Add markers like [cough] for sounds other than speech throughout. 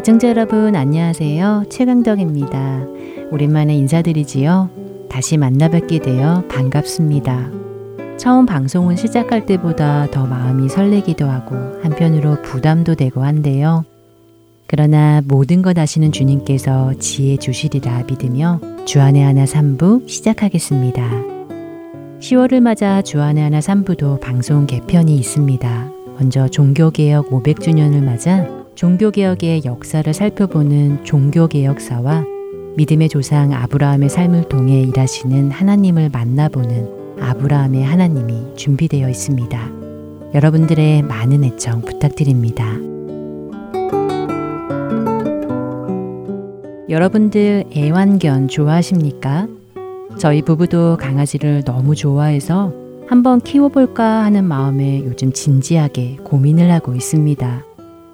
애청자 여러분 안녕하세요. 최강덕입니다. 오랜만에 인사드리지요. 다시 만나뵙게 되어 반갑습니다. 처음 방송을 시작할 때보다 더 마음이 설레기도 하고 한편으로 부담도 되고 한데요. 그러나 모든 것 아시는 주님께서 지혜 주시리라 믿으며 주안의 하나 3부 시작하겠습니다. 10월을 맞아 주안의 하나 3부도 방송 개편이 있습니다. 먼저 종교개혁 500주년을 맞아 종교개혁의 역사를 살펴보는 종교개혁사와 믿음의 조상 아브라함의 삶을 통해 일하시는 하나님을 만나보는 아브라함의 하나님이 준비되어 있습니다. 여러분들의 많은 애청 부탁드립니다. 여러분들 애완견 좋아하십니까? 저희 부부도 강아지를 너무 좋아해서 한번 키워볼까 하는 마음에 요즘 진지하게 고민을 하고 있습니다.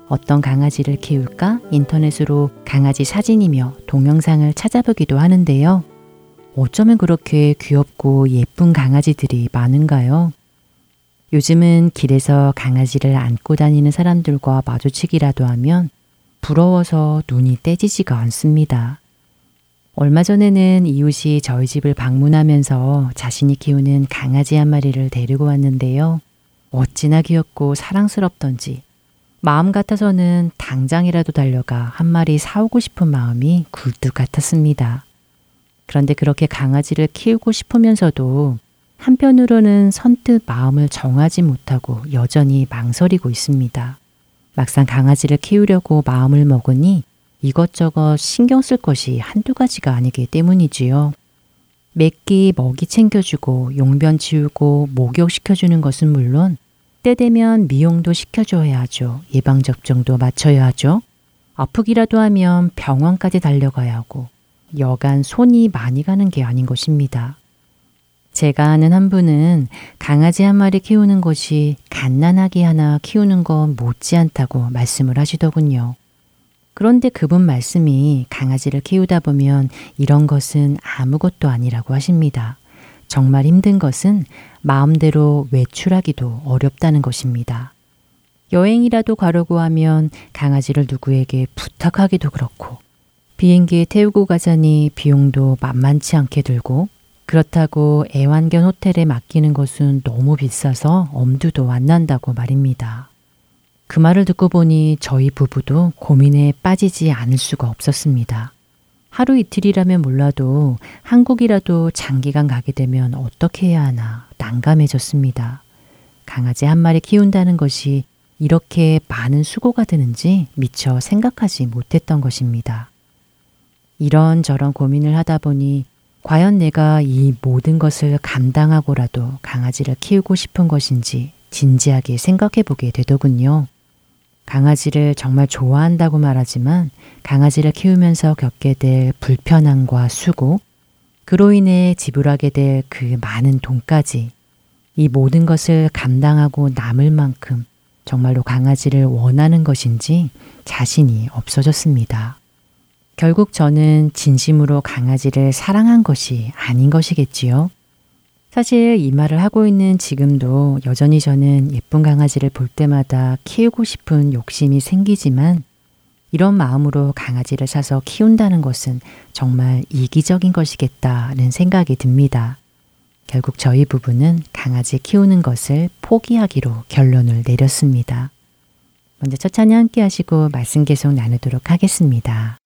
어떤 강아지를 키울까 인터넷으로 강아지 사진이며 동영상을 찾아보기도 하는데요. 어쩌면 그렇게 귀엽고 예쁜 강아지들이 많은가요? 요즘은 길에서 강아지를 안고 다니는 사람들과 마주치기라도 하면 부러워서 눈이 떼지지가 않습니다. 얼마 전에는 이웃이 저희 집을 방문하면서 자신이 키우는 강아지 한 마리를 데리고 왔는데요. 어찌나 귀엽고 사랑스럽던지 마음 같아서는 당장이라도 달려가 한 마리 사오고 싶은 마음이 굴뚝 같았습니다. 그런데 그렇게 강아지를 키우고 싶으면서도 한편으로는 선뜻 마음을 정하지 못하고 여전히 망설이고 있습니다. 막상 강아지를 키우려고 마음을 먹으니 이것저것 신경 쓸 것이 한두 가지가 아니기 때문이지요. 매끼 먹이 챙겨주고 용변 치우고 목욕시켜주는 것은 물론 때 되면 미용도 시켜줘야 하죠. 예방접종도 맞춰야 하죠. 아프기라도 하면 병원까지 달려가야 하고 여간 손이 많이 가는 게 아닌 것입니다. 제가 아는 한 분은 강아지 한 마리 키우는 것이 갓난아기 하나 키우는 건 못지않다고 말씀을 하시더군요. 그런데 그분 말씀이 강아지를 키우다 보면 이런 것은 아무것도 아니라고 하십니다. 정말 힘든 것은 마음대로 외출하기도 어렵다는 것입니다. 여행이라도 가려고 하면 강아지를 누구에게 부탁하기도 그렇고, 비행기에 태우고 가자니 비용도 만만치 않게 들고, 그렇다고 애완견 호텔에 맡기는 것은 너무 비싸서 엄두도 안 난다고 말입니다. 그 말을 듣고 보니 저희 부부도 고민에 빠지지 않을 수가 없었습니다. 하루 이틀이라면 몰라도 한국이라도 장기간 가게 되면 어떻게 해야 하나 난감해졌습니다. 강아지 한 마리 키운다는 것이 이렇게 많은 수고가 드는지 미처 생각하지 못했던 것입니다. 이런저런 고민을 하다 보니 과연 내가 이 모든 것을 감당하고라도 강아지를 키우고 싶은 것인지 진지하게 생각해 보게 되더군요. 강아지를 정말 좋아한다고 말하지만 강아지를 키우면서 겪게 될 불편함과 수고, 그로 인해 지불하게 될 그 많은 돈까지 이 모든 것을 감당하고 남을 만큼 정말로 강아지를 원하는 것인지 자신이 없어졌습니다. 결국 저는 진심으로 강아지를 사랑한 것이 아닌 것이겠지요. 사실 이 말을 하고 있는 지금도 여전히 저는 예쁜 강아지를 볼 때마다 키우고 싶은 욕심이 생기지만 이런 마음으로 강아지를 사서 키운다는 것은 정말 이기적인 것이겠다는 생각이 듭니다. 결국 저희 부부는 강아지 키우는 것을 포기하기로 결론을 내렸습니다. 먼저 첫 찬양 함께 하시고 말씀 계속 나누도록 하겠습니다.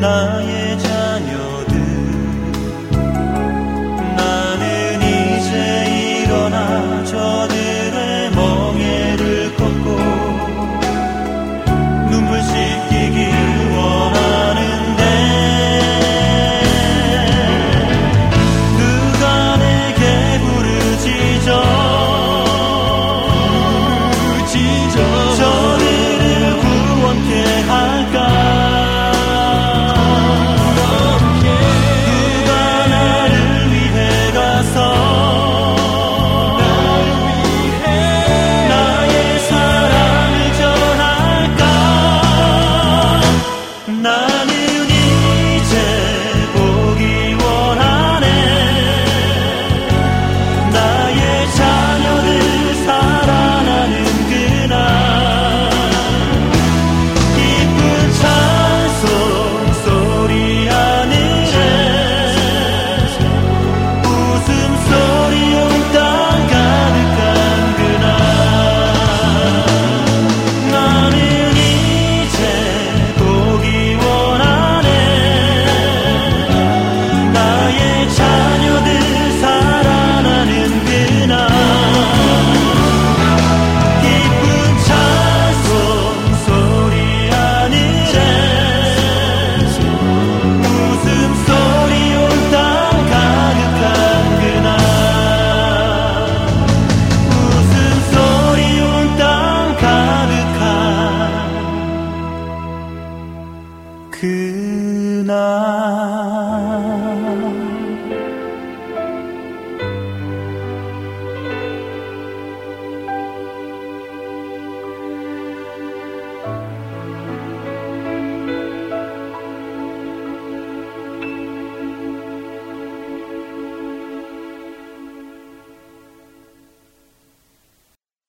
那一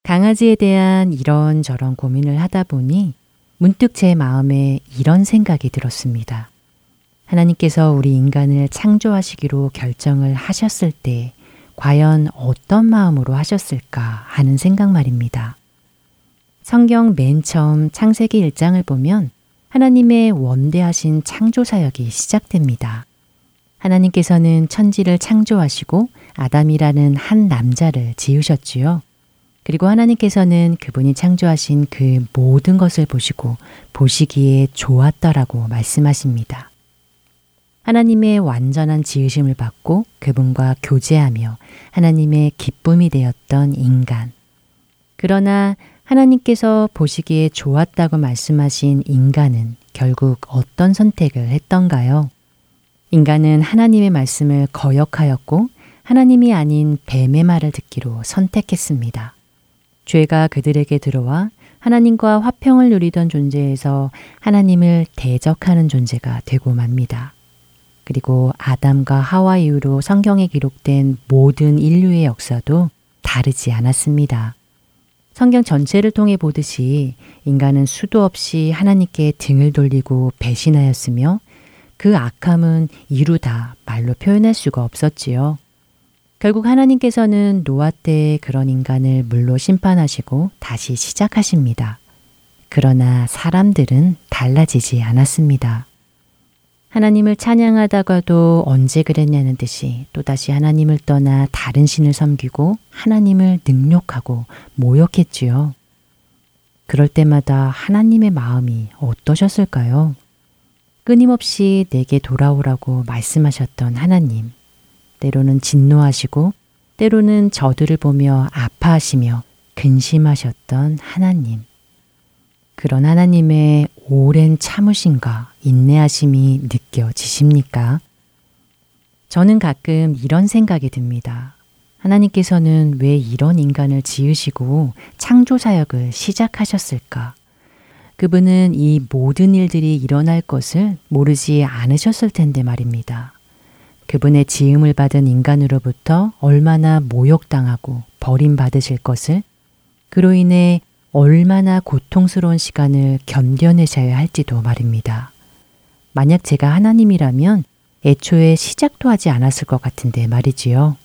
강아지에 대한 이런저런 고민을 하다 보니 문득 제 마음에 이런 생각이 들었습니다. 하나님께서 우리 인간을 창조하시기로 결정을 하셨을 때 과연 어떤 마음으로 하셨을까 하는 생각 말입니다. 성경 맨 처음 창세기 1장을 보면 하나님의 원대하신 창조 사역이 시작됩니다. 하나님께서는 천지를 창조하시고 아담이라는 한 남자를 지으셨지요. 그리고 하나님께서는 그분이 창조하신 그 모든 것을 보시고 보시기에 좋았더라고 말씀하십니다. 하나님의 완전한 지으심을 받고 그분과 교제하며 하나님의 기쁨이 되었던 인간. 그러나 하나님께서 보시기에 좋았다고 말씀하신 인간은 결국 어떤 선택을 했던가요? 인간은 하나님의 말씀을 거역하였고 하나님이 아닌 뱀의 말을 듣기로 선택했습니다. 죄가 그들에게 들어와 하나님과 화평을 누리던 존재에서 하나님을 대적하는 존재가 되고 맙니다. 그리고 아담과 하와 이후로 성경에 기록된 모든 인류의 역사도 다르지 않았습니다. 성경 전체를 통해 보듯이 인간은 수도 없이 하나님께 등을 돌리고 배신하였으며 그 악함은 이루 다 말로 표현할 수가 없었지요. 결국 하나님께서는 노아 때의 그런 인간을 물로 심판하시고 다시 시작하십니다. 그러나 사람들은 달라지지 않았습니다. 하나님을 찬양하다가도 언제 그랬냐는 듯이 또다시 하나님을 떠나 다른 신을 섬기고 하나님을 능욕하고 모욕했지요. 그럴 때마다 하나님의 마음이 어떠셨을까요? 끊임없이 내게 돌아오라고 말씀하셨던 하나님. 때로는 진노하시고 때로는 저들을 보며 아파하시며 근심하셨던 하나님. 그런 하나님의 오랜 참으심과 인내하심이 느껴지십니까? 저는 가끔 이런 생각이 듭니다. 하나님께서는 왜 이런 인간을 지으시고 창조 사역을 시작하셨을까? 그분은 이 모든 일들이 일어날 것을 모르지 않으셨을 텐데 말입니다. 그분의 지음을 받은 인간으로부터 얼마나 모욕당하고 버림받으실 것을 그로 인해 얼마나 고통스러운 시간을 견뎌내셔야 할지도 말입니다. 만약 제가 하나님이라면 애초에 시작도 하지 않았을 것 같은데 말이지요.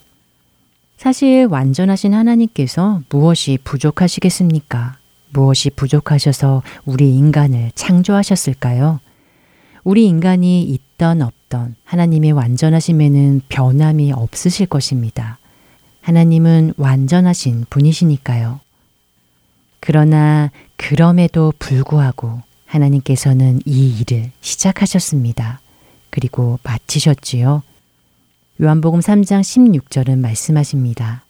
사실 완전하신 하나님께서 무엇이 부족하시겠습니까? 무엇이 부족하셔서 우리 인간을 창조하셨을까요? 우리 인간이 있던 없 던 하나님의 완전하심에는 변함이 없으실 것입니다. 하나님은 완전하신 분이시니까요. 그러나 그럼에도 불구하고 하나님께서는 이 일을 시작하셨습니다. 그리고 마치셨지요. 요한복음 3장 16절은 말씀하십니다.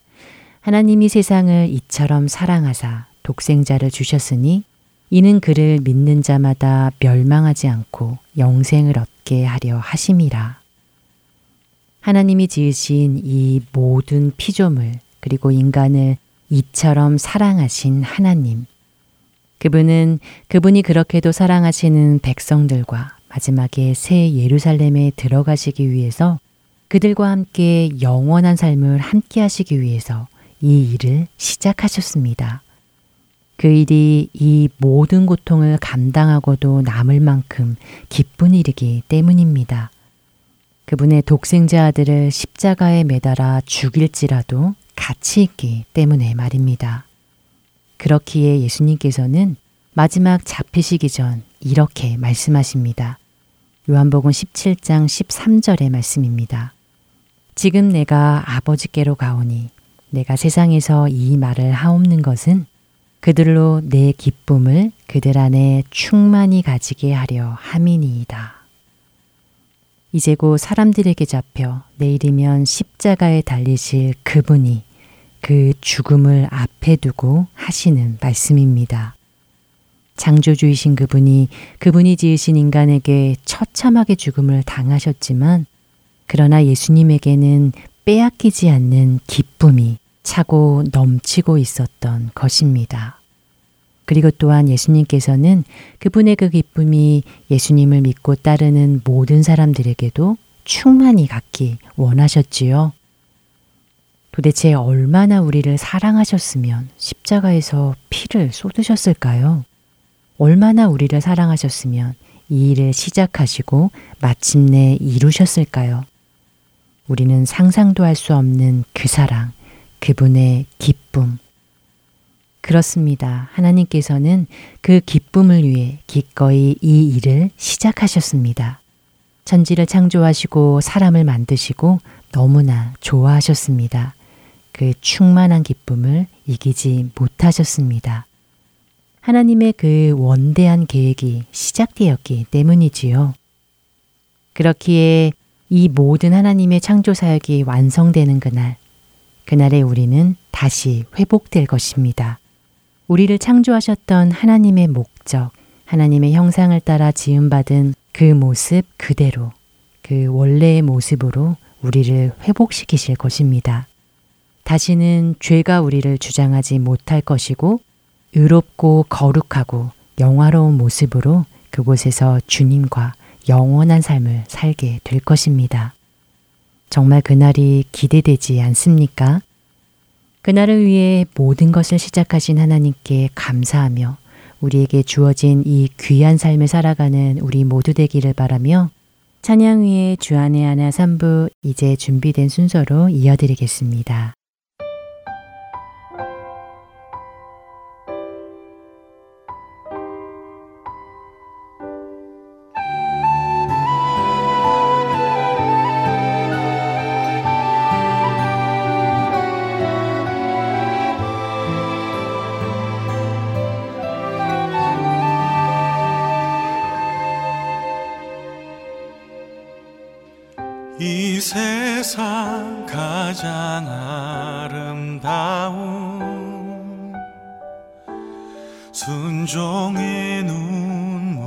하나님이 세상을 이처럼 사랑하사 독생자를 주셨으니 이는 그를 믿는 자마다 멸망하지 않고 영생을 얻 게 하려 하심이라. 하나님이 지으신 이 모든 피조물 그리고 인간을 이처럼 사랑하신 하나님. 그분은 그분이 그렇게도 사랑하시는 백성들과 마지막에 새 예루살렘에 들어가시기 위해서 그들과 함께 영원한 삶을 함께 하시기 위해서 이 일을 시작하셨습니다. 그 일이 이 모든 고통을 감당하고도 남을 만큼 기쁜 일이기 때문입니다. 그분의 독생자 아들을 십자가에 매달아 죽일지라도 가치 있기 때문에 말입니다. 그렇기에 예수님께서는 마지막 잡히시기 전 이렇게 말씀하십니다. 요한복음 17장 13절의 말씀입니다. 지금 내가 아버지께로 가오니 내가 세상에서 이 말을 하옵는 것은 그들로 내 기쁨을 그들 안에 충만히 가지게 하려 함이니이다. 이제 곧 사람들에게 잡혀 내일이면 십자가에 달리실 그분이 그 죽음을 앞에 두고 하시는 말씀입니다. 창조주이신 그분이 그분이 지으신 인간에게 처참하게 죽음을 당하셨지만 그러나 예수님에게는 빼앗기지 않는 기쁨이 차고 넘치고 있었던 것입니다. 그리고 또한 예수님께서는 그분의 그 기쁨이 예수님을 믿고 따르는 모든 사람들에게도 충만히 갖기 원하셨지요. 도대체 얼마나 우리를 사랑하셨으면 십자가에서 피를 쏟으셨을까요? 얼마나 우리를 사랑하셨으면 이 일을 시작하시고 마침내 이루셨을까요? 우리는 상상도 할 수 없는 그 사랑, 그분의 기쁨. 그렇습니다. 하나님께서는 그 기쁨을 위해 기꺼이 이 일을 시작하셨습니다. 천지를 창조하시고 사람을 만드시고 너무나 좋아하셨습니다. 그 충만한 기쁨을 이기지 못하셨습니다. 하나님의 그 원대한 계획이 시작되었기 때문이지요. 그렇기에 이 모든 하나님의 창조 사역이 완성되는 그날, 그날에 우리는 다시 회복될 것입니다. 우리를 창조하셨던 하나님의 목적, 하나님의 형상을 따라 지음받은 그 모습 그대로, 그 원래의 모습으로 우리를 회복시키실 것입니다. 다시는 죄가 우리를 주장하지 못할 것이고, 의롭고 거룩하고 영화로운 모습으로 그곳에서 주님과 영원한 삶을 살게 될 것입니다. 정말 그날이 기대되지 않습니까? 그날을 위해 모든 것을 시작하신 하나님께 감사하며 우리에게 주어진 이 귀한 삶을 살아가는 우리 모두 되기를 바라며 찬양 위에 주안의 하나 3부 이제 준비된 순서로 이어드리겠습니다. 가장 아름다운 순종의 눈물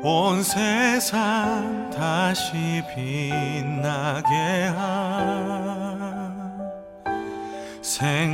온 세상 다시 빛나게 한 생.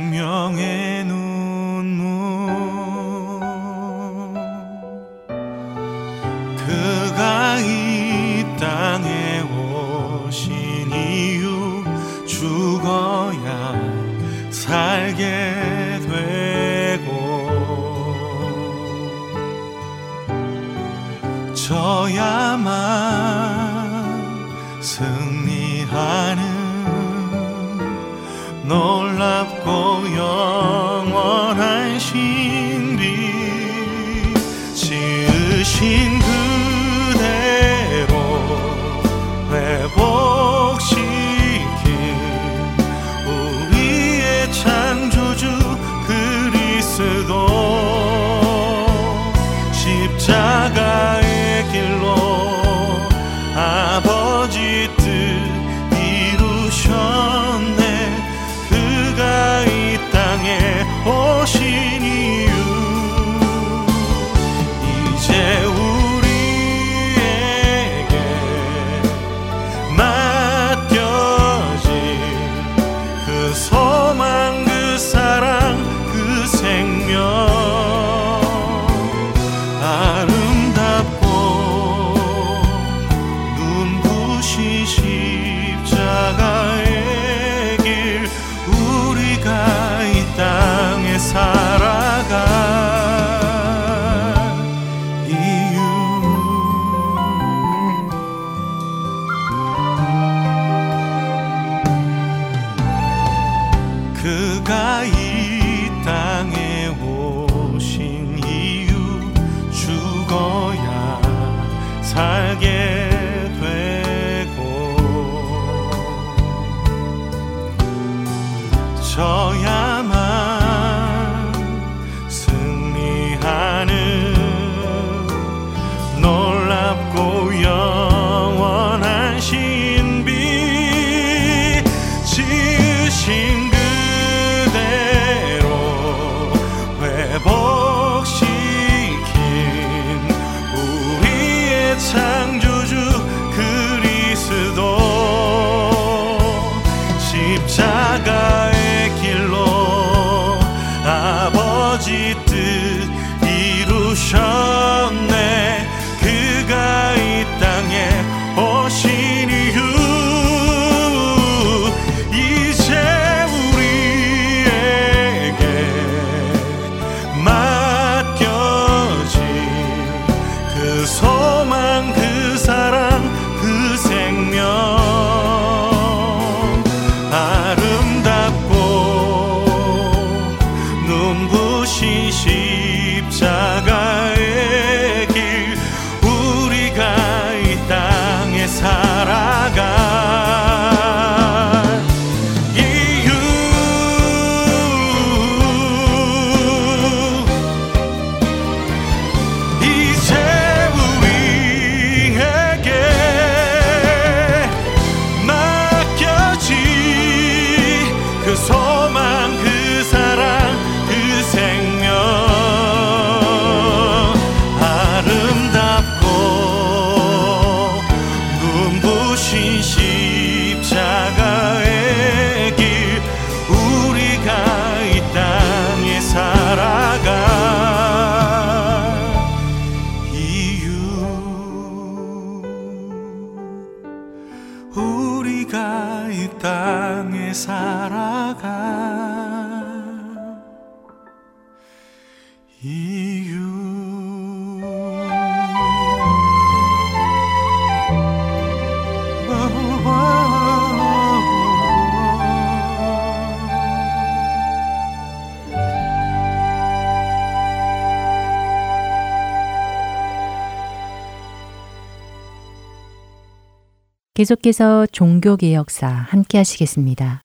계속해서 종교개혁사 함께 하시겠습니다.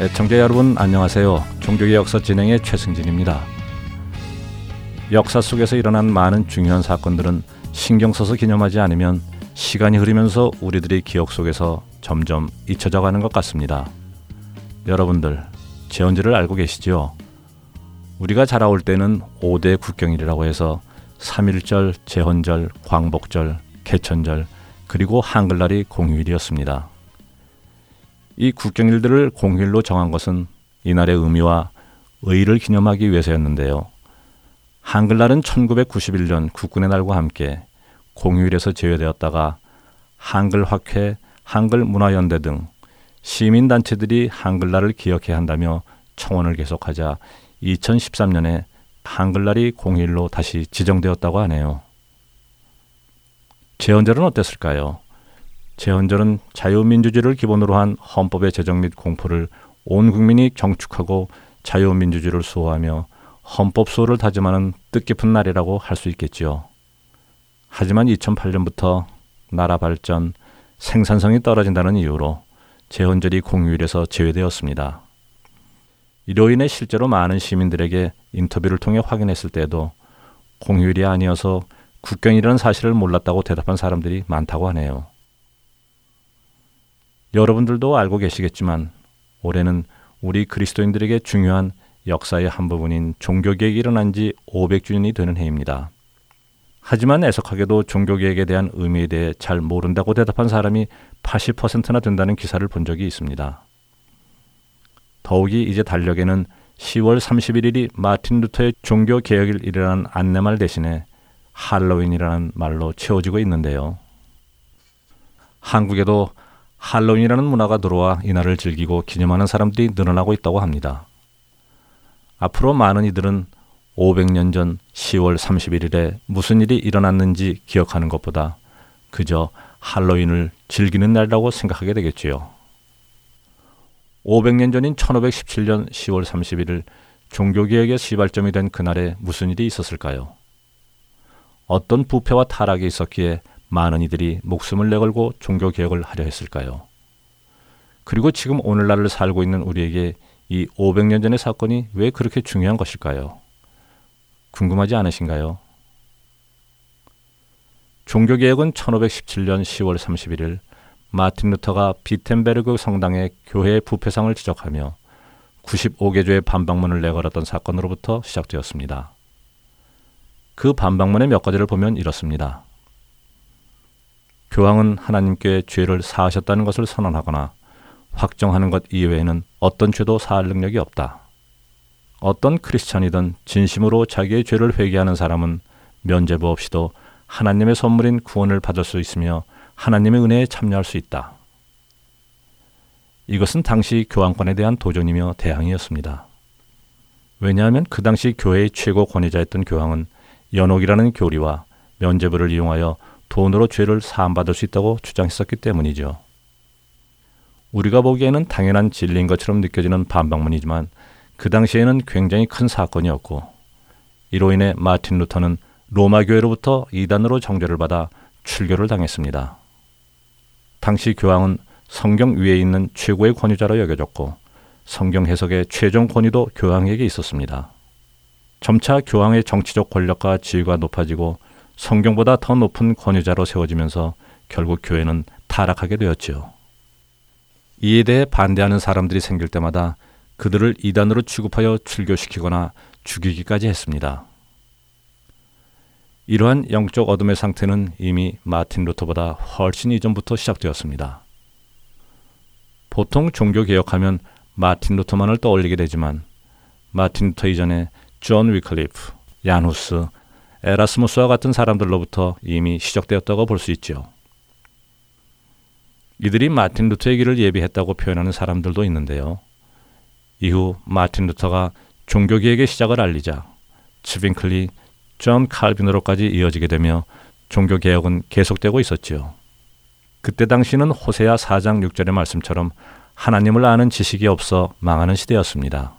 애청자 여러분 안녕하세요. 종교개혁사 진행의 최승진입니다. 역사 속에서 일어난 많은 중요한 사건들은 신경 써서 기념하지 않으면 시간이 흐르면서 우리들의 기억 속에서 점점 잊혀져 가는 것 같습니다. 여러분들, 제언제를 알고 계시지요? 우리가 자라올 때는 5대 국경일이라고 해서 3일절, 제헌절, 광복절, 개천절, 그리고 한글날이 공휴일이었습니다. 이 국경일들을 공휴일로 정한 것은 이날의 의미와 의의를 기념하기 위해서였는데요. 한글날은 1991년 국군의 날과 함께 공휴일에서 제외되었다가 한글 학회, 한글 문화연대 등 시민단체들이 한글날을 기억해야 한다며 청원을 계속하자 2013년에 한글날이 공휴일로 다시 지정되었다고 하네요. 재헌절은 어땠을까요? 재헌절은 자유민주주의를 기본으로 한 헌법의 제정 및 공포를 온 국민이 경축하고 자유민주주의를 수호하며 헌법 수호를 다짐하는 뜻깊은 날이라고 할 수 있겠지요. 하지만 2008년부터 나라 발전, 생산성이 떨어진다는 이유로 재헌절이 공휴일에서 제외되었습니다. 이로 인해 실제로 많은 시민들에게 인터뷰를 통해 확인했을 때도 공휴일이 아니어서 국경이라는 사실을 몰랐다고 대답한 사람들이 많다고 하네요. 여러분들도 알고 계시겠지만 올해는 우리 그리스도인들에게 중요한 역사의 한 부분인 종교개혁이 일어난 지 500주년이 되는 해입니다. 하지만 애석하게도 종교개혁에 대한 의미에 대해 잘 모른다고 대답한 사람이 80%나 된다는 기사를 본 적이 있습니다. 더욱이 이제 달력에는 10월 31일이 마틴 루터의 종교개혁일이라는 안내말 대신에 할로윈이라는 말로 채워지고 있는데요. 한국에도 할로윈이라는 문화가 들어와 이날을 즐기고 기념하는 사람들이 늘어나고 있다고 합니다. 앞으로 많은 이들은 500년 전 10월 31일에 무슨 일이 일어났는지 기억하는 것보다 그저 할로윈을 즐기는 날이라고 생각하게 되겠지요. 500년 전인 1517년 10월 31일 종교개혁의 시발점이 된 그날에 무슨 일이 있었을까요? 어떤 부패와 타락이 있었기에 많은 이들이 목숨을 내걸고 종교개혁을 하려 했을까요? 그리고 지금 오늘날을 살고 있는 우리에게 이 500년 전의 사건이 왜 그렇게 중요한 것일까요? 궁금하지 않으신가요? 종교개혁은 1517년 10월 31일 마틴 루터가 비텐베르그 성당의 교회 부패상을 지적하며 95개조의 반박문을 내걸었던 사건으로부터 시작되었습니다. 그 반박문의 몇 가지를 보면 이렇습니다. 교황은 하나님께 죄를 사하셨다는 것을 선언하거나 확정하는 것 이외에는 어떤 죄도 사할 능력이 없다. 어떤 크리스찬이든 진심으로 자기의 죄를 회개하는 사람은 면죄부 없이도 하나님의 선물인 구원을 받을 수 있으며 하나님의 은혜에 참여할 수 있다. 이것은 당시 교황권에 대한 도전이며 대항이었습니다. 왜냐하면 그 당시 교회의 최고 권위자였던 교황은 연옥이라는 교리와 면죄부를 이용하여 돈으로 죄를 사함받을 수 있다고 주장했었기 때문이죠. 우리가 보기에는 당연한 진리인 것처럼 느껴지는 반박문이지만 그 당시에는 굉장히 큰 사건이었고 이로 인해 마틴 루터는 로마 교회로부터 이단으로 정죄를 받아 출교를 당했습니다. 당시 교황은 성경 위에 있는 최고의 권위자로 여겨졌고 성경 해석의 최종 권위도 교황에게 있었습니다. 점차 교황의 정치적 권력과 지위가 높아지고 성경보다 더 높은 권위자로 세워지면서 결국 교회는 타락하게 되었지요. 이에 대해 반대하는 사람들이 생길 때마다 그들을 이단으로 취급하여 출교시키거나 죽이기까지 했습니다. 이러한 영적 어둠의 상태는 이미 마틴 루터보다 훨씬 이전부터 시작되었습니다. 보통 종교 개혁하면 마틴 루터만을 떠올리게 되지만 마틴 루터 이전에 존 위클리프, 얀 후스, 에라스무스와 같은 사람들로부터 이미 시작되었다고 볼 수 있죠. 이들이 마틴 루터의 길을 예비했다고 표현하는 사람들도 있는데요. 이후 마틴 루터가 종교개혁의 시작을 알리자 츠빙클리, 존 칼빈으로까지 이어지게 되며 종교개혁은 계속되고 있었지요. 그때 당시는 호세아 4장 6절의 말씀처럼 하나님을 아는 지식이 없어 망하는 시대였습니다.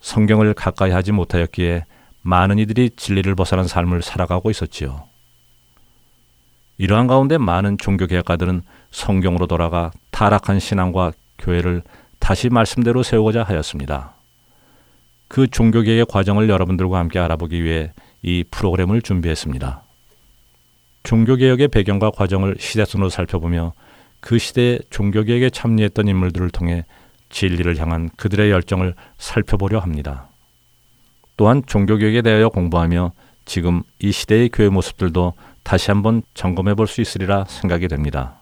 성경을 가까이 하지 못하였기에 많은 이들이 진리를 벗어난 삶을 살아가고 있었지요. 이러한 가운데 많은 종교개혁가들은 성경으로 돌아가 타락한 신앙과 교회를 다시 말씀대로 세우고자 하였습니다. 그 종교개혁의 과정을 여러분들과 함께 알아보기 위해 이 프로그램을 준비했습니다. 종교개혁의 배경과 과정을 시대순으로 살펴보며 그 시대의 종교개혁에 참여했던 인물들을 통해 진리를 향한 그들의 열정을 살펴보려 합니다. 또한 종교개혁에 대하여 공부하며 지금 이 시대의 교회 모습들도 다시 한번 점검해 볼 수 있으리라 생각이 됩니다.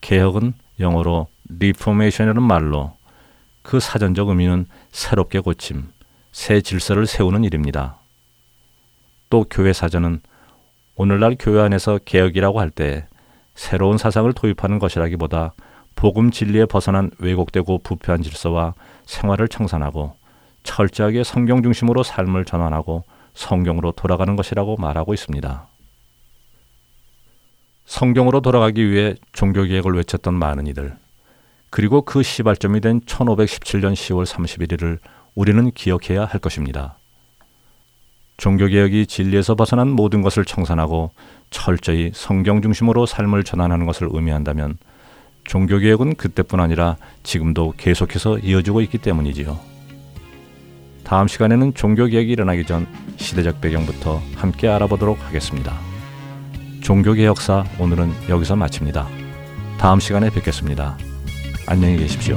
개혁은 영어로 Reformation이라는 말로 그 사전적 의미는 새롭게 고침, 새 질서를 세우는 일입니다. 또 교회 사전은 오늘날 교회 안에서 개혁이라고 할 때 새로운 사상을 도입하는 것이라기보다 복음 진리에 벗어난 왜곡되고 부패한 질서와 생활을 청산하고 철저하게 성경 중심으로 삶을 전환하고 성경으로 돌아가는 것이라고 말하고 있습니다. 성경으로 돌아가기 위해 종교개혁을 외쳤던 많은 이들, 그리고 그 시발점이 된 1517년 10월 31일을 우리는 기억해야 할 것입니다. 종교개혁이 진리에서 벗어난 모든 것을 청산하고 철저히 성경 중심으로 삶을 전환하는 것을 의미한다면 종교개혁은 그때뿐 아니라 지금도 계속해서 이어지고 있기 때문이지요. 다음 시간에는 종교개혁이 일어나기 전 시대적 배경부터 함께 알아보도록 하겠습니다. 종교개혁사 오늘은 여기서 마칩니다. 다음 시간에 뵙겠습니다. 안녕히 계십시오.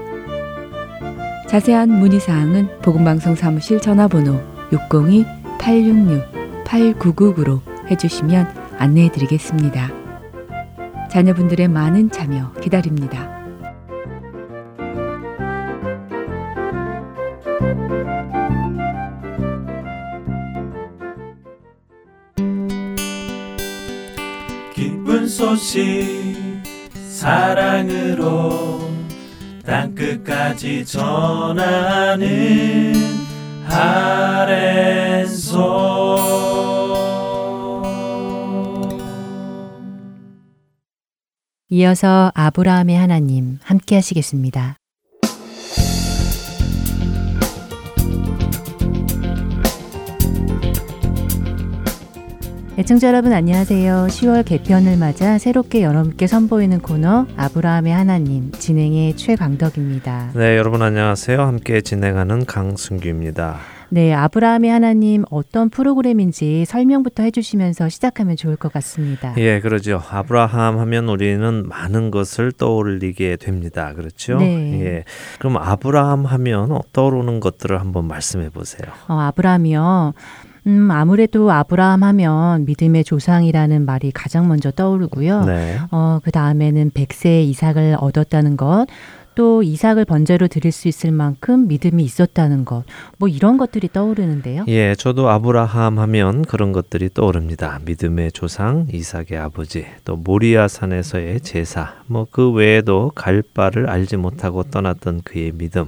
자세한 문의 사항은 복음방송 사무실 전화번호 602-866-8999로 해주시면 안내해 드리겠습니다. 자녀분들의 많은 참여 기다립니다. 기쁜 소식 사랑으로 땅끝 까지 전하는 아랜소 이어서 아브라함의 하나님 함께 하시겠습니다. 애청자 여러분 안녕하세요. 10월 개편을 맞아 새롭게 여러분께 선보이는 코너 아브라함의 하나님 진행의 최광덕입니다. 네, 여러분 안녕하세요. 함께 진행하는 강승규입니다. 네, 아브라함의 하나님 어떤 프로그램인지 설명부터 해주시면서 시작하면 좋을 것 같습니다. 예, 그러죠. 아브라함 하면 우리는 많은 것을 떠올리게 됩니다. 그렇죠? 네. 예. 그럼 아브라함 하면 떠오르는 것들을 한번 말씀해 보세요. 어, 아브라함이요. 음, 아무래도 아브라함 하면 믿음의 조상이라는 말이 가장 먼저 떠오르고요. 네. 어, 그 다음에는 백세의 이삭을 얻었다는 것, 또 이삭을 번제로 드릴 수 있을 만큼 믿음이 있었다는 것, 뭐 이런 것들이 떠오르는데요. 예, 저도 아브라함 하면 그런 것들이 떠오릅니다. 믿음의 조상, 이삭의 아버지, 또 모리아 산에서의 제사, 뭐 그 외에도 갈 바를 알지 못하고 떠났던 그의 믿음,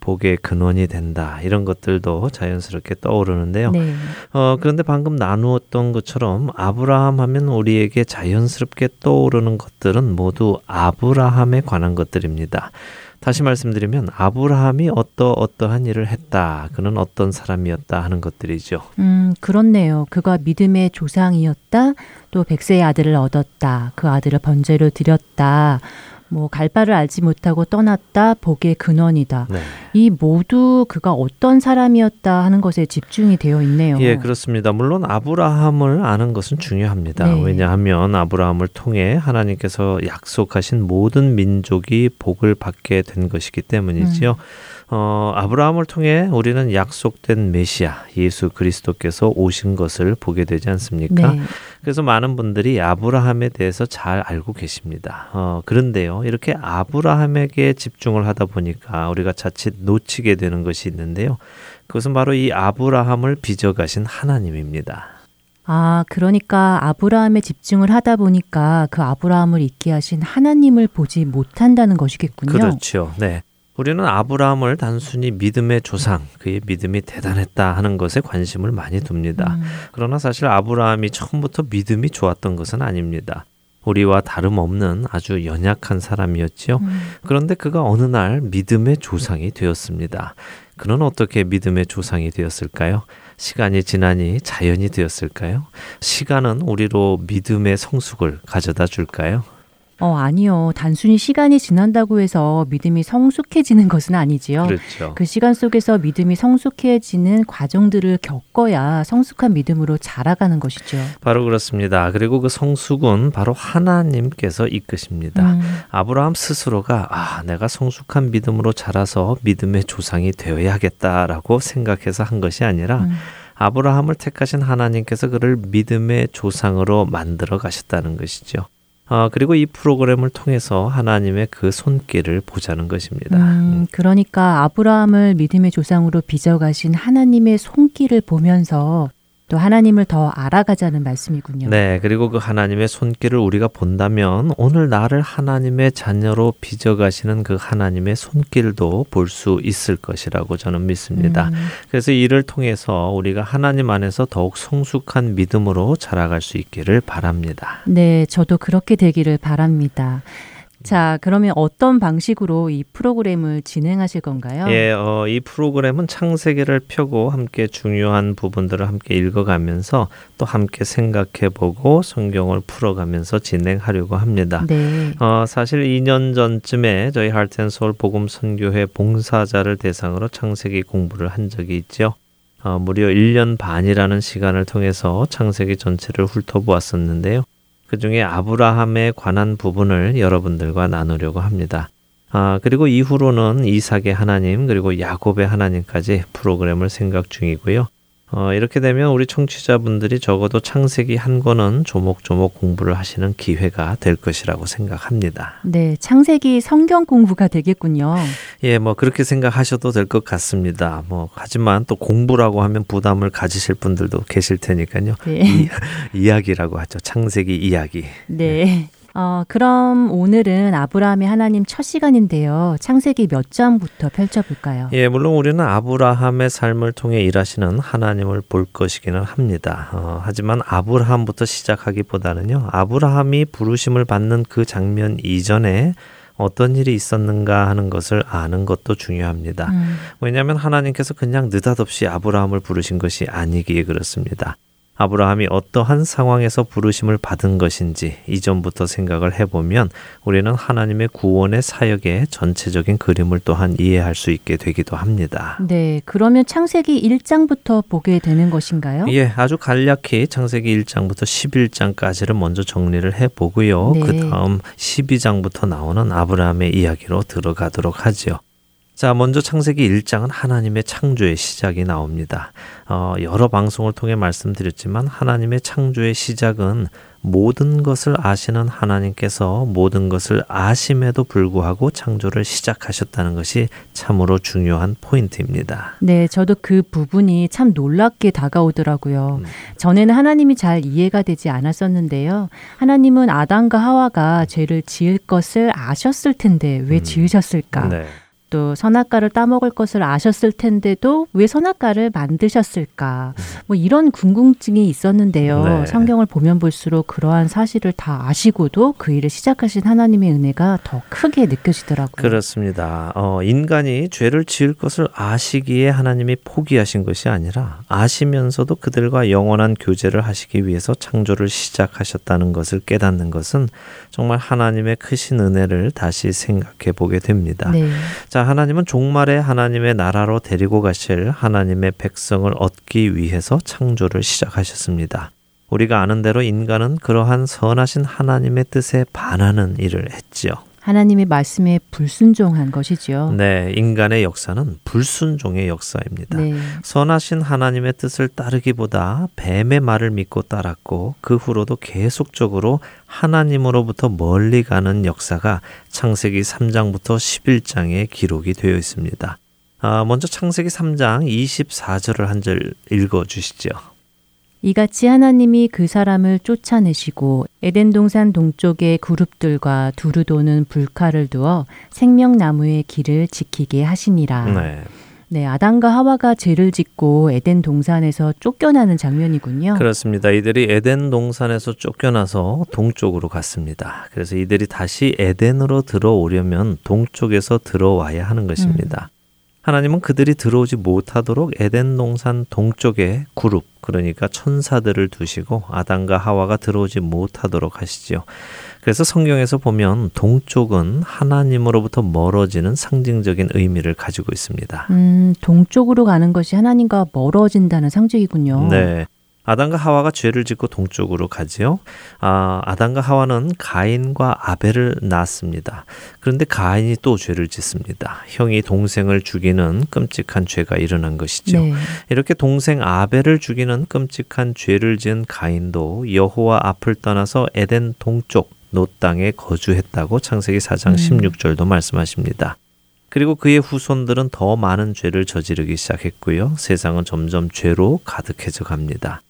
복의 근원이 된다. 이런 것들도 자연스럽게 떠오르는데요. 네. 어, 그런데 방금 나누었던 것처럼 아브라함 하면 우리에게 자연스럽게 떠오르는 것들은 모두 아브라함에 관한 것들입니다. 다시 말씀드리면 아브라함이 어떠 어떠한 일을 했다. 그는 어떤 사람이었다 하는 것들이죠. 음, 그렇네요. 그가 믿음의 조상이었다. 또 백세의 아들을 얻었다. 그 아들을 번제로 드렸다. 뭐 갈 바를 알지 못하고 떠났다. 복의 근원이다. 네. 이 모두 그가 어떤 사람이었다 하는 것에 집중이 되어 있네요. 예, 그렇습니다. 물론 아브라함을 아는 것은 중요합니다. 네. 왜냐하면 아브라함을 통해 하나님께서 약속하신 모든 민족이 복을 받게 된 것이기 때문이지요. 어, 아브라함을 통해 우리는 약속된 메시아 예수 그리스도께서 오신 것을 보게 되지 않습니까? 네. 그래서 많은 분들이 아브라함에 대해서 잘 알고 계십니다. 어, 그런데요, 이렇게 아브라함에게 집중을 하다 보니까 우리가 자칫 놓치게 되는 것이 있는데요. 그것은 바로 이 아브라함을 빚어가신 하나님입니다. 아, 그러니까 아브라함에 집중을 하다 보니까 그 아브라함을 있게 하신 하나님을 보지 못한다는 것이겠군요. 그렇죠. 네. 우리는 아브라함을 단순히 믿음의 조상, 그의 믿음이 대단했다 하는 것에 관심을 많이 둡니다. 음, 그러나 사실 아브라함이 처음부터 믿음이 좋았던 것은 아닙니다. 우리와 다름없는 아주 연약한 사람이었지요. 음. 그런데 그가 어느 날 믿음의 조상이 되었습니다. 그는 어떻게 믿음의 조상이 되었을까요? 시간이 지나니 자연이 되었을까요? 시간은 우리로 믿음의 성숙을 가져다 줄까요? 어, 아니요. 단순히 시간이 지난다고 해서 믿음이 성숙해지는 것은 아니지요. 그렇죠. 그 시간 속에서 믿음이 성숙해지는 과정들을 겪어야 성숙한 믿음으로 자라가는 것이죠. 바로 그렇습니다. 그리고 그 성숙은 바로 하나님께서 이끄십니다. 음, 아브라함 스스로가 아, 내가 성숙한 믿음으로 자라서 믿음의 조상이 되어야겠다라고 생각해서 한 것이 아니라 음. 아브라함을 택하신 하나님께서 그를 믿음의 조상으로 만들어 가셨다는 것이죠. 어, 그리고 이 프로그램을 통해서 하나님의 그 손길을 보자는 것입니다. 음, 그러니까 아브라함을 믿음의 조상으로 빚어가신 하나님의 손길을 보면서 또 하나님을 더 알아가자는 말씀이군요. 네, 그리고 그 하나님의 손길을 우리가 본다면 오늘 나를 하나님의 자녀로 빚어가시는 그 하나님의 손길도 볼 수 있을 것이라고 저는 믿습니다. 음, 그래서 이를 통해서 우리가 하나님 안에서 더욱 성숙한 믿음으로 자라갈 수 있기를 바랍니다. 네, 저도 그렇게 되기를 바랍니다. 자, 그러면 어떤 방식으로 이 프로그램을 진행하실 건가요? 예, 어, 이 프로그램은 창세기를 펴고 함께 중요한 부분들을 함께 읽어가면서 또 함께 생각해보고 성경을 풀어가면서 진행하려고 합니다. 네. 어, 사실 2년 전쯤에 저희 할텐서울 복음 선교회 봉사자를 대상으로 창세기 공부를 한 적이 있죠. 어, 무려 1년 반이라는 시간을 통해서 창세기 전체를 훑어보았었는데요. 그 중에 아브라함에 관한 부분을 여러분들과 나누려고 합니다. 아, 그리고 이후로는 이삭의 하나님, 그리고 야곱의 하나님까지 프로그램을 생각 중이고요. 어, 이렇게 되면 우리 청취자분들이 적어도 창세기 한 권은 조목조목 공부를 하시는 기회가 될 것이라고 생각합니다. 네, 창세기 성경 공부가 되겠군요. 예, 뭐 그렇게 생각하셔도 될 것 같습니다. 뭐 하지만 또 공부라고 하면 부담을 가지실 분들도 계실 테니까요. 네. 이, [laughs] 이야기라고 하죠. 창세기 이야기. 네. 어, 그럼 오늘은 아브라함의 하나님 첫 시간인데요. 창세기 몇 장부터 펼쳐볼까요? 예, 물론 우리는 아브라함의 삶을 통해 일하시는 하나님을 볼 것이기는 합니다. 어, 하지만 아브라함부터 시작하기보다는요, 아브라함이 부르심을 받는 그 장면 이전에 어떤 일이 있었는가 하는 것을 아는 것도 중요합니다. 음, 왜냐하면 하나님께서 그냥 느닷없이 아브라함을 부르신 것이 아니기에 그렇습니다. 아브라함이 어떠한 상황에서 부르심을 받은 것인지 이전부터 생각을 해보면 우리는 하나님의 구원의 사역의 전체적인 그림을 또한 이해할 수 있게 되기도 합니다. 네, 그러면 창세기 1장부터 보게 되는 것인가요? 예, 아주 간략히 창세기 1장부터 11장까지를 먼저 정리를 해보고요. 네. 그 다음 12장부터 나오는 아브라함의 이야기로 들어가도록 하지요. 자, 먼저 창세기 1장은 하나님의 창조의 시작이 나옵니다. 어, 여러 방송을 통해 말씀드렸지만 하나님의 창조의 시작은 모든 것을 아시는 하나님께서 모든 것을 아심에도 불구하고 창조를 시작하셨다는 것이 참으로 중요한 포인트입니다. 네, 저도 그 부분이 참 놀랍게 다가오더라고요. 음. 전에는 하나님이 잘 이해가 되지 않았었는데요. 하나님은 아담과 하와가 죄를 지을 것을 아셨을 텐데 왜 음. 지으셨을까? 네. 또 선악과를 따먹을 것을 아셨을 텐데도 왜 선악과를 만드셨을까? 뭐 이런 궁금증이 있었는데요. 네. 성경을 보면 볼수록 그러한 사실을 다 아시고도 그 일을 시작하신 하나님의 은혜가 더 크게 느껴지더라고요. 그렇습니다. 어, 인간이 죄를 지을 것을 아시기에 하나님이 포기하신 것이 아니라 아시면서도 그들과 영원한 교제를 하시기 위해서 창조를 시작하셨다는 것을 깨닫는 것은 정말 하나님의 크신 은혜를 다시 생각해 보게 됩니다. 네. 자, 하나님은 종말에 하나님의 나라로 데리고 가실 하나님의 백성을 얻기 위해서 창조를 시작하셨습니다. 우리가 아는 대로 인간은 그러한 선하신 하나님의 뜻에 반하는 일을 했지요. 하나님의 말씀에 불순종한 것이죠. 네, 인간의 역사는 불순종의 역사입니다. 네. 선하신 하나님의 뜻을 따르기보다 뱀의 말을 믿고 따랐고 그 후로도 계속적으로 하나님으로부터 멀리 가는 역사가 창세기 3장부터 11장에 기록이 되어 있습니다. 아, 먼저 창세기 3장 24절을 한 절 읽어 주시죠. 이같이 하나님이 그 사람을 쫓아내시고 에덴 동산 동쪽의 그룹들과 두루 도는 불칼을 두어 생명나무의 길을 지키게 하시니라. 네. 네, 아담과 하와가 죄를 짓고 에덴 동산에서 쫓겨나는 장면이군요. 그렇습니다. 이들이 에덴 동산에서 쫓겨나서 동쪽으로 갔습니다. 그래서 이들이 다시 에덴으로 들어오려면 동쪽에서 들어와야 하는 것입니다. 하나님은 그들이 들어오지 못하도록 에덴 동산 동쪽에 그룹, 그러니까 천사들을 두시고 아담과 하와가 들어오지 못하도록 하시지요. 그래서 성경에서 보면 동쪽은 하나님으로부터 멀어지는 상징적인 의미를 가지고 있습니다. 음, 동쪽으로 가는 것이 하나님과 멀어진다는 상징이군요. 네. 아담과 하와가 죄를 짓고 동쪽으로 가지요. 아, 아담과 하와는 가인과 아벨을 낳았습니다. 그런데 가인이 또 죄를 짓습니다. 형이 동생을 죽이는 끔찍한 죄가 일어난 것이죠. 네. 이렇게 동생 아벨을 죽이는 끔찍한 죄를 지은 가인도 여호와 앞을 떠나서 에덴 동쪽 노 땅에 거주했다고 창세기 4장 음. 16절도 말씀하십니다. 그리고 그의 후손들은 더 많은 죄를 저지르기 시작했고요. 세상은 점점 죄로 가득해져 갑니다.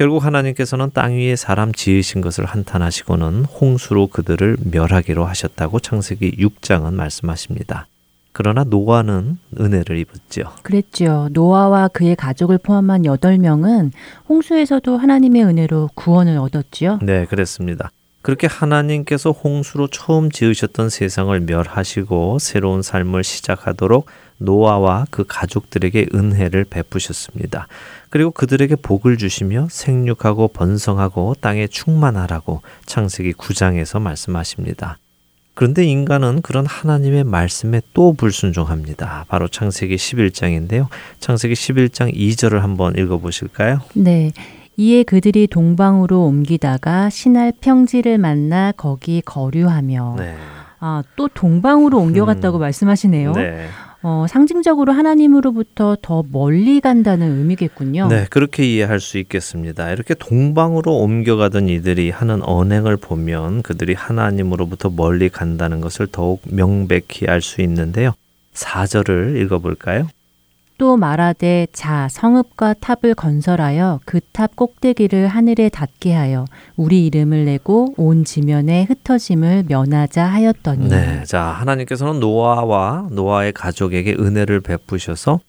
결국 하나님께서는 땅 위에 사람 지으신 것을 한탄하시고는 홍수로 그들을 멸하기로 하셨다고 창세기 6장은 말씀하십니다. 그러나 노아는 은혜를 입었죠. 그랬죠. 노아와 그의 가족을 포함한 8명은 홍수에서도 하나님의 은혜로 구원을 얻었지요. 네, 그랬습니다. 그렇게 하나님께서 홍수로 처음 지으셨던 세상을 멸하시고 새로운 삶을 시작하도록 노아와 그 가족들에게 은혜를 베푸셨습니다. 그리고 그들에게 복을 주시며 생육하고 번성하고 땅에 충만하라고 창세기 9장에서 말씀하십니다. 그런데 인간은 그런 하나님의 말씀에 또 불순종합니다. 바로 창세기 11장인데요. 창세기 11장 2절을 한번 읽어 보실까요? 네. 이에 그들이 동방으로 옮기다가 신할 평지를 만나 거기 거류하며 네. 아, 또 동방으로 옮겨갔다고 음. 말씀하시네요. 네. 어, 상징적으로 하나님으로부터 더 멀리 간다는 의미겠군요. 네, 그렇게 이해할 수 있겠습니다. 이렇게 동방으로 옮겨가던 이들이 하는 언행을 보면 그들이 하나님으로부터 멀리 간다는 것을 더욱 명백히 알 수 있는데요. 4절을 읽어볼까요? 또 말하되 자 성읍과 탑을 건설하여 그 탑 꼭대기를 하늘에 닿게 하여 우리 이름을 내고 온 지면에 흩어짐을 면하자 하였더니. 네, 자 하나님께서는 노아와 노아의 가족에게 은혜를 베푸셔서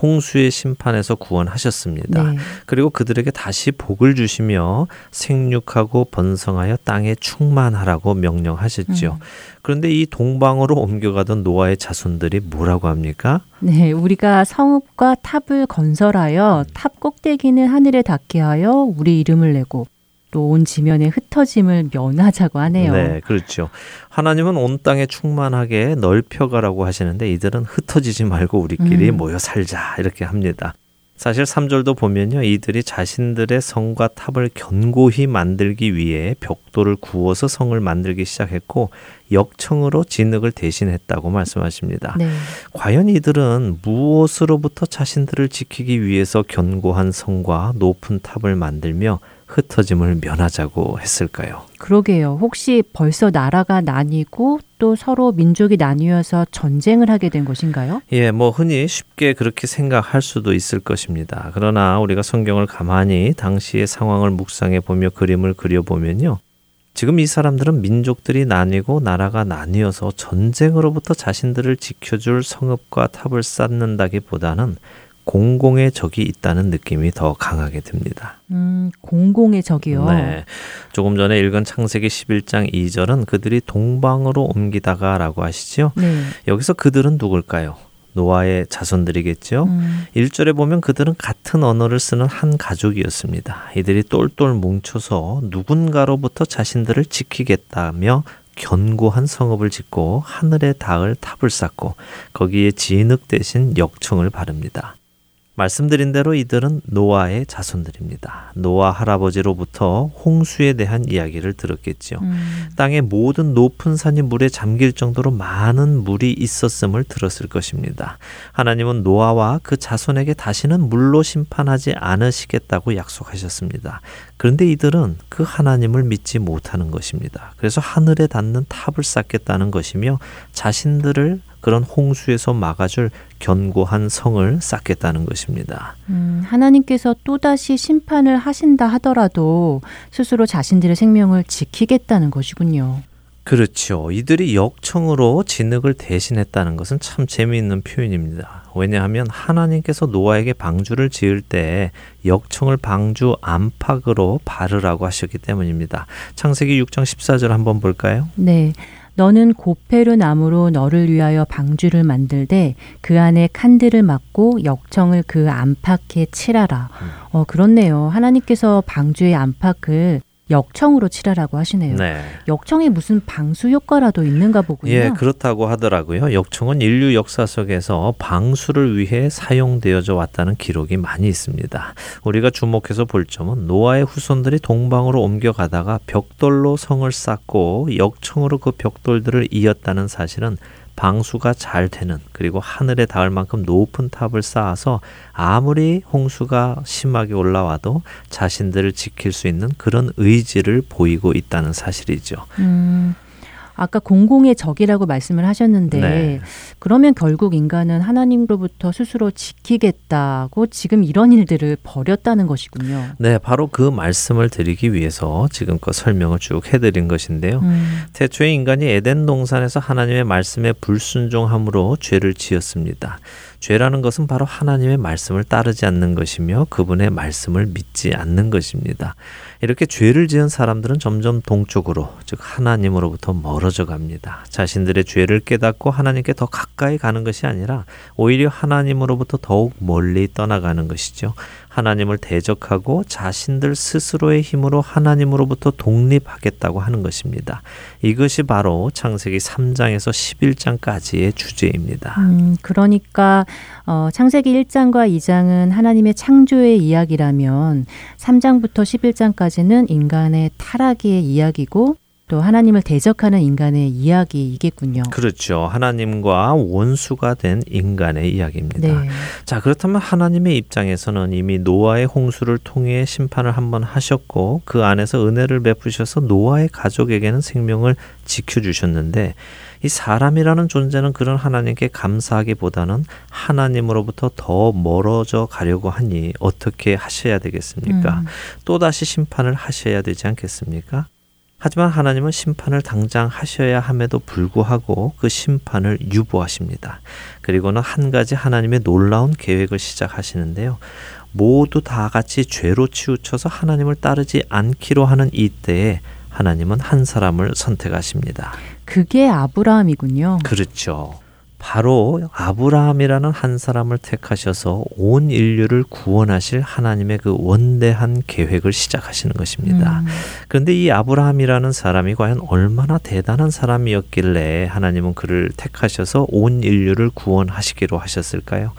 홍수의 심판에서 구원하셨습니다. 네. 그리고 그들에게 다시 복을 주시며 생육하고 번성하여 땅에 충만하라고 명령하셨지요. 음. 그런데 이 동방으로 옮겨가던 노아의 자손들이 뭐라고 합니까? 네, 우리가 성읍과 탑을 건설하여 탑 꼭대기는 하늘에 닿게 하여 우리 이름을 내고 또 온 지면에 흩어짐을 면하자고 하네요. 네, 그렇죠. 하나님은 온 땅에 충만하게 넓혀가라고 하시는데 이들은 흩어지지 말고 우리끼리 음. 모여 살자 이렇게 합니다. 사실 3절도 보면요. 이들이 자신들의 성과 탑을 견고히 만들기 위해 벽돌을 구워서 성을 만들기 시작했고 역청으로 진흙을 대신했다고 말씀하십니다. 네. 과연 이들은 무엇으로부터 자신들을 지키기 위해서 견고한 성과 높은 탑을 만들며 흩어짐을 면하자고 했을까요? 그러게요. 혹시 벌써 나라가 나뉘고 또 서로 민족이 나뉘어서 전쟁을 하게 된 것인가요? 예, 뭐 흔히 쉽게 그렇게 생각할 수도 있을 것입니다. 그러나 우리가 성경을 가만히 당시의 상황을 묵상해 보며 그림을 그려 보면요. 지금 이 사람들은 민족들이 나뉘고 나라가 나뉘어서 전쟁으로부터 자신들을 지켜줄 성읍과 탑을 쌓는다기보다는 공공의 적이 있다는 느낌이 더 강하게 듭니다. 음, 공공의 적이요. 네. 조금 전에 읽은 창세기 11장 2절은 그들이 동방으로 옮기다가라고 하시죠. 네. 여기서 그들은 누굴까요? 노아의 자손들이겠죠. 음, 1절에 보면 그들은 같은 언어를 쓰는 한 가족이었습니다. 이들이 똘똘 뭉쳐서 누군가로부터 자신들을 지키겠다며 견고한 성읍을 짓고 하늘에 닿을 탑을 쌓고 거기에 진흙 대신 역청을 바릅니다. 말씀드린 대로 이들은 노아의 자손들입니다. 노아 할아버지로부터 홍수에 대한 이야기를 들었겠지요. 음, 땅의 모든 높은 산이 물에 잠길 정도로 많은 물이 있었음을 들었을 것입니다. 하나님은 노아와 그 자손에게 다시는 물로 심판하지 않으시겠다고 약속하셨습니다. 그런데 이들은 그 하나님을 믿지 못하는 것입니다. 그래서 하늘에 닿는 탑을 쌓겠다는 것이며 자신들을 그런 홍수에서 막아줄 견고한 성을 쌓겠다는 것입니다. 음, 하나님께서 또다시 심판을 하신다 하더라도 스스로 자신들의 생명을 지키겠다는 것이군요. 그렇죠. 이들이 역청으로 진흙을 대신했다는 것은 참 재미있는 표현입니다. 왜냐하면 하나님께서 노아에게 방주를 지을 때 역청을 방주 안팎으로 바르라고 하셨기 때문입니다. 창세기 6장 14절 한번 볼까요? 네. 너는 고페르 나무로 너를 위하여 방주를 만들되 그 안에 칸들을 막고 역청을 그 안팎에 칠하라. 어 그렇네요. 하나님께서 방주의 안팎을 역청으로 칠하라고 하시네요. 네. 역청에 무슨 방수 효과라도 있는가 보군요. 예, 그렇다고 하더라고요. 역청은 인류 역사 속에서 방수를 위해 사용되어져 왔다는 기록이 많이 있습니다. 우리가 주목해서 볼 점은 노아의 후손들이 동방으로 옮겨가다가 벽돌로 성을 쌓고 역청으로 그 벽돌들을 이었다는 사실은 방수가 잘 되는 그리고 하늘에 닿을 만큼 높은 탑을 쌓아서 아무리 홍수가 심하게 올라와도 자신들을 지킬 수 있는 그런 의지를 보이고 있다는 사실이죠. 음, 아까 공공의 적이라고 말씀을 하셨는데 네. 그러면 결국 인간은 하나님으로부터 스스로 지키겠다고 지금 이런 일들을 벌였다는 것이군요. 네, 바로 그 말씀을 드리기 위해서 지금껏 설명을 쭉 해드린 것인데요. 음, 태초에 인간이 에덴 동산에서 하나님의 말씀에 불순종함으로 죄를 지었습니다. 죄라는 것은 바로 하나님의 말씀을 따르지 않는 것이며 그분의 말씀을 믿지 않는 것입니다. 이렇게 죄를 지은 사람들은 점점 동쪽으로 즉 하나님으로부터 멀어져 갑니다. 자신들의 죄를 깨닫고 하나님께 더 가까이 가는 것이 아니라 오히려 하나님으로부터 더욱 멀리 떠나가는 것이죠. 하나님을 대적하고 자신들 스스로의 힘으로 하나님으로부터 독립하겠다고 하는 것입니다. 이것이 바로 창세기 3장에서 11장까지의 주제입니다. 음, 그러니까 어, 창세기 1장과 2장은 하나님의 창조의 이야기라면 3장부터 11장까지는 인간의 타락의 이야기고 또 하나님을 대적하는 인간의 이야기이겠군요. 그렇죠. 하나님과 원수가 된 인간의 이야기입니다. 네. 자, 그렇다면 하나님의 입장에서는 이미 노아의 홍수를 통해 심판을 한번 하셨고 그 안에서 은혜를 베푸셔서 노아의 가족에게는 생명을 지켜 주셨는데 이 사람이라는 존재는 그런 하나님께 감사하기보다는 하나님으로부터 더 멀어져 가려고 하니 어떻게 하셔야 되겠습니까? 음. 또다시 심판을 하셔야 되지 않겠습니까? 하지만 하나님은 심판을 당장 하셔야 함에도 불구하고 그 심판을 유보하십니다. 그리고는 한 가지 하나님의 놀라운 계획을 시작하시는데요. 모두 다 같이 죄로 치우쳐서 하나님을 따르지 않기로 하는 이때에 하나님은 한 사람을 선택하십니다. 그게 아브라함이군요. 그렇죠. 바로 아브라함이라는 한 사람을 택하셔서 온 인류를 구원하실 하나님의 그 원대한 계획을 시작하시는 것입니다. 음. 그런데 이 아브라함이라는 사람이 과연 얼마나 대단한 사람이었길래 하나님은 그를 택하셔서 온 인류를 구원하시기로 하셨을까요?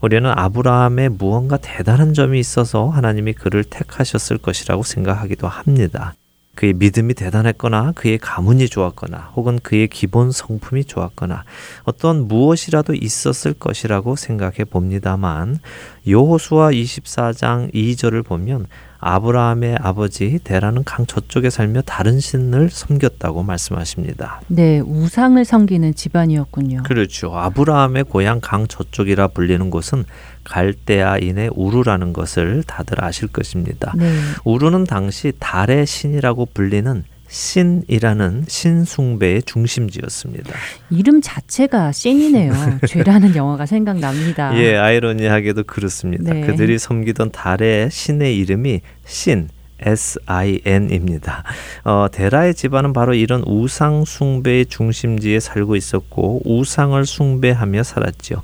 우리는 아브라함의 무언가 대단한 점이 있어서 하나님이 그를 택하셨을 것이라고 생각하기도 합니다. 그의 믿음이 대단했거나 그의 가문이 좋았거나 혹은 그의 기본 성품이 좋았거나 어떤 무엇이라도 있었을 것이라고 생각해 봅니다만 여호수아 24장 2절을 보면 아브라함의 아버지 데라는 강 저쪽에 살며 다른 신을 섬겼다고 말씀하십니다. 네, 우상을 섬기는 집안이었군요. 그렇죠. 아브라함의 고향 강 저쪽이라 불리는 곳은 갈대아인의 우르라는 것을 다들 아실 것입니다. 네. 우르는 당시 달의 신이라고 불리는 신이라는 신숭배의 중심지였습니다. 이름 자체가 씬이네요. [laughs] 죄라는 영화가 생각납니다. 예, 아이러니하게도 그렇습니다. 네. 그들이 섬기던 달의 신의 이름이 신 S-I-N입니다. 어, 데라의 집안은 바로 이런 우상 숭배의 중심지에 살고 있었고 우상을 숭배하며 살았지요.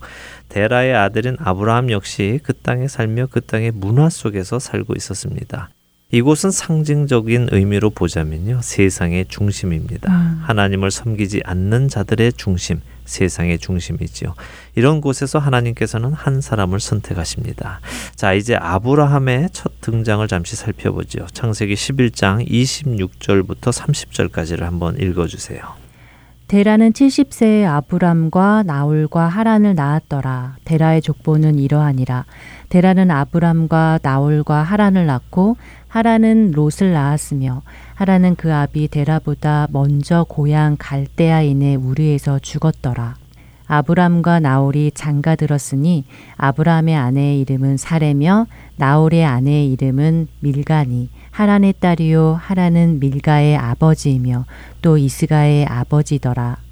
데라의 아들인 아브라함 역시 그 땅에 살며 그 땅의 문화 속에서 살고 있었습니다. 이곳은 상징적인 의미로 보자면요. 세상의 중심입니다. 음. 하나님을 섬기지 않는 자들의 중심, 세상의 중심이지요. 이런 곳에서 하나님께서는 한 사람을 선택하십니다. 자, 이제 아브라함의 첫 등장을 잠시 살펴보죠. 창세기 11장 26절부터 30절까지를 한번 읽어 주세요. 데라는 70세의 아브람과 나홀과 하란을 낳았더라. 데라의 족보는 이러하니라. 데라는 아브람과 나홀과 하란을 낳고 하란은 롯을 낳았으며 하란은 그 아비 데라보다 먼저 고향 갈대아인의 우르에서 죽었더라. 아브람과 나홀이 장가 들었으니 아브람의 아내의 이름은 사레며 나홀의 아내의 이름은 밀가니 하란의 딸이요 하란은 밀가의 아버지이며 또 이스가의 아버지더라.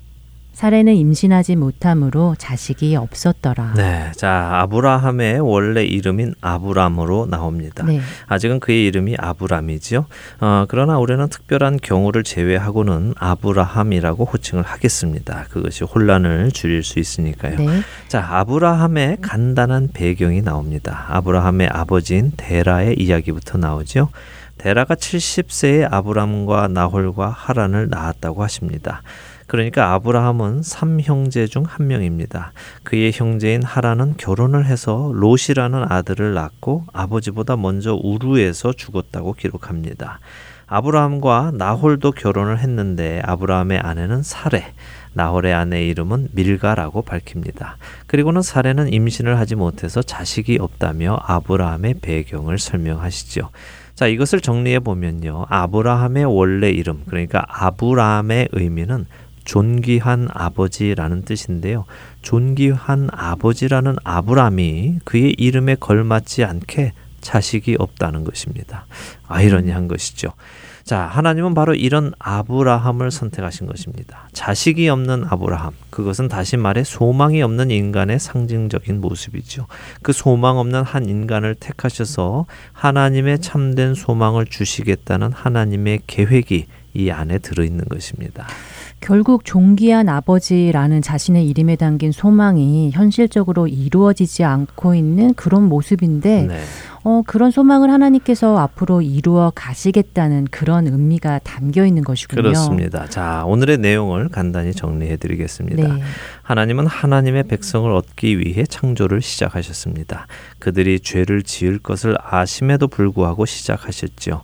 사레는 임신하지 못함으로 자식이 없었더라. 네, 자 아브라함의 원래 이름인 아브람으로 나옵니다. 네. 아직은 그의 이름이 아브람이지요. 어, 그러나 우리는 특별한 경우를 제외하고는 아브라함이라고 호칭을 하겠습니다. 그것이 혼란을 줄일 수 있으니까요. 네. 자, 아브라함의 간단한 배경이 나옵니다. 아브라함의 아버지인 데라의 이야기부터 나오죠. 데라가 70세에 아브람과 나홀과 하란을 낳았다고 하십니다. 그러니까 아브라함은 삼형제 중 한 명입니다. 그의 형제인 하란은 결혼을 해서 롯이라는 아들을 낳고 아버지보다 먼저 우루에서 죽었다고 기록합니다. 아브라함과 나홀도 결혼을 했는데 아브라함의 아내는 사레, 나홀의 아내의 이름은 밀가라고 밝힙니다. 그리고는 사레는 임신을 하지 못해서 자식이 없다며 아브라함의 배경을 설명하시죠. 자, 이것을 정리해 보면요. 아브라함의 원래 이름, 그러니까 아브라함의 의미는 존귀한 아버지라는 뜻인데요. 존귀한 아버지라는 아브람이 그의 이름에 걸맞지 않게 자식이 없다는 것입니다. 아이러니한 것이죠. 자, 하나님은 바로 이런 아브라함을 선택하신 것입니다. 자식이 없는 아브라함. 그것은 다시 말해 소망이 없는 인간의 상징적인 모습이죠. 그 소망 없는 한 인간을 택하셔서 하나님의 참된 소망을 주시겠다는 하나님의 계획이 이 안에 들어 있는 것입니다. 결국 존귀한 아버지라는 자신의 이름에 담긴 소망이 현실적으로 이루어지지 않고 있는 그런 모습인데 네. 어, 그런 소망을 하나님께서 앞으로 이루어 가시겠다는 그런 의미가 담겨 있는 것이군요. 그렇습니다. 자, 오늘의 내용을 간단히 정리해 드리겠습니다. 네. 하나님은 하나님의 백성을 얻기 위해 창조를 시작하셨습니다. 그들이 죄를 지을 것을 아심에도 불구하고 시작하셨지요.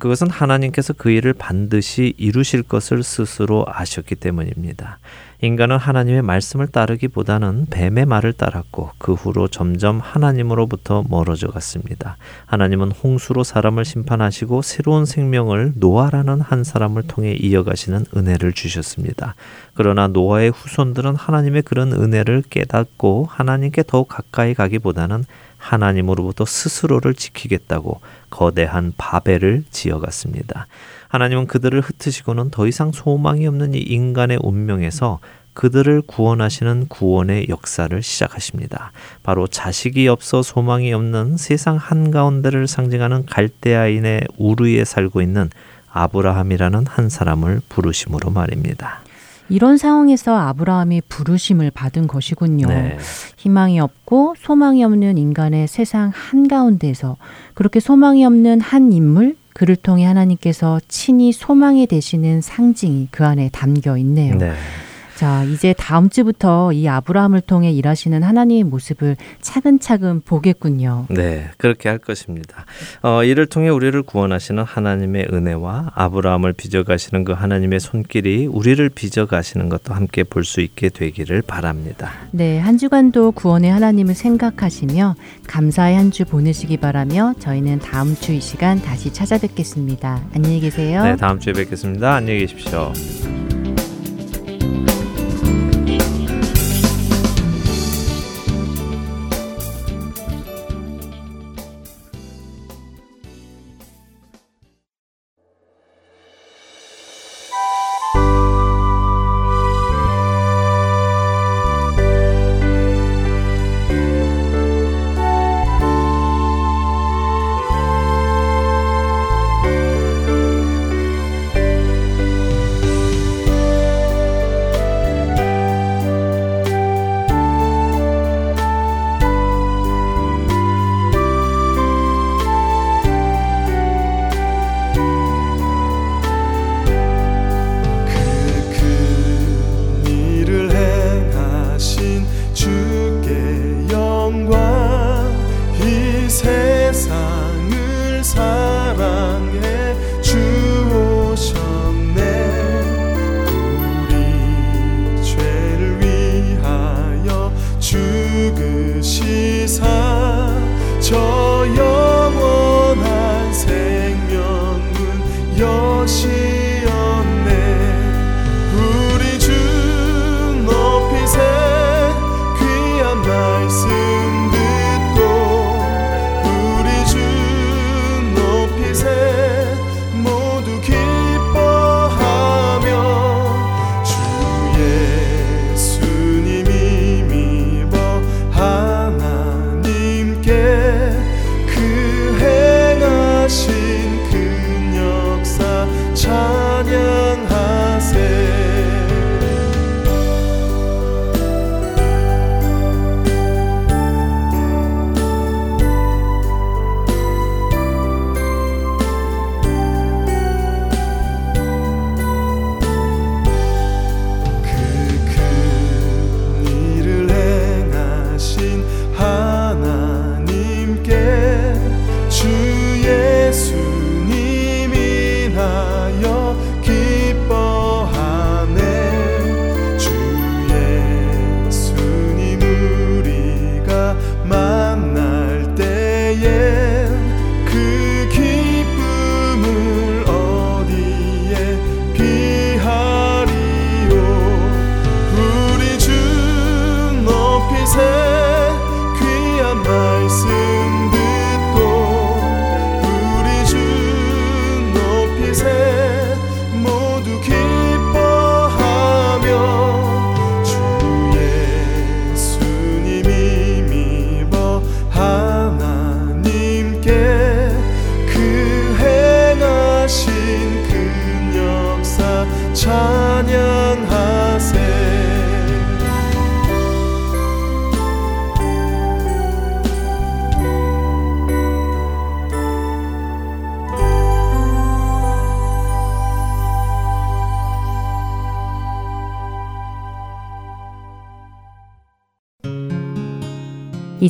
그것은 하나님께서 그 일을 반드시 이루실 것을 스스로 아셨기 때문입니다. 인간은 하나님의 말씀을 따르기보다는 뱀의 말을 따랐고 그 후로 점점 하나님으로부터 멀어져 갔습니다. 하나님은 홍수로 사람을 심판하시고 새로운 생명을 노아라는 한 사람을 통해 이어가시는 은혜를 주셨습니다. 그러나 노아의 후손들은 하나님의 그런 은혜를 깨닫고 하나님께 더욱 가까이 가기보다는 하나님으로부터 스스로를 지키겠다고 거대한 바벨을 지어갔습니다. 하나님은 그들을 흩으시고는 더 이상 소망이 없는 이 인간의 운명에서 그들을 구원하시는 구원의 역사를 시작하십니다. 바로 자식이 없어 소망이 없는 세상 한가운데를 상징하는 갈대아인의 우르에 살고 있는 아브라함이라는 한 사람을 부르심으로 말입니다. 이런 상황에서 아브라함이 부르심을 받은 것이군요. 네. 희망이 없고 소망이 없는 인간의 세상 한가운데에서 그렇게 소망이 없는 한 인물, 그를 통해 하나님께서 친히 소망이 되시는 상징이 그 안에 담겨 있네요. 네. 자, 이제 다음 주부터 이 아브라함을 통해 일하시는 하나님의 모습을 차근차근 보겠군요. 네, 그렇게 할 것입니다. 어, 이를 통해 우리를 구원하시는 하나님의 은혜와 아브라함을 빚어가시는 그 하나님의 손길이 우리를 빚어가시는 것도 함께 볼 수 있게 되기를 바랍니다. 네, 한 주간도 구원의 하나님을 생각하시며 감사의 한 주 보내시기 바라며 저희는 다음 주 이 시간 다시 찾아뵙겠습니다. 안녕히 계세요. 네, 다음 주에 뵙겠습니다. 안녕히 계십시오.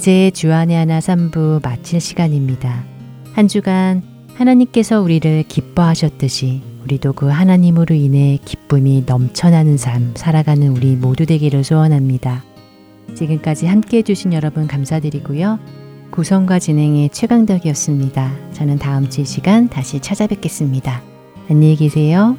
이제 주안의 하나 3부 마칠 시간입니다. 한 주간 하나님께서 우리를 기뻐하셨듯이 우리도 그 하나님으로 인해 기쁨이 넘쳐나는 삶 살아가는 우리 모두 되기를 소원합니다. 지금까지 함께 해주신 여러분 감사드리고요. 구성과 진행의 최강덕이었습니다. 저는 다음 주 시간 다시 찾아뵙겠습니다. 안녕히 계세요.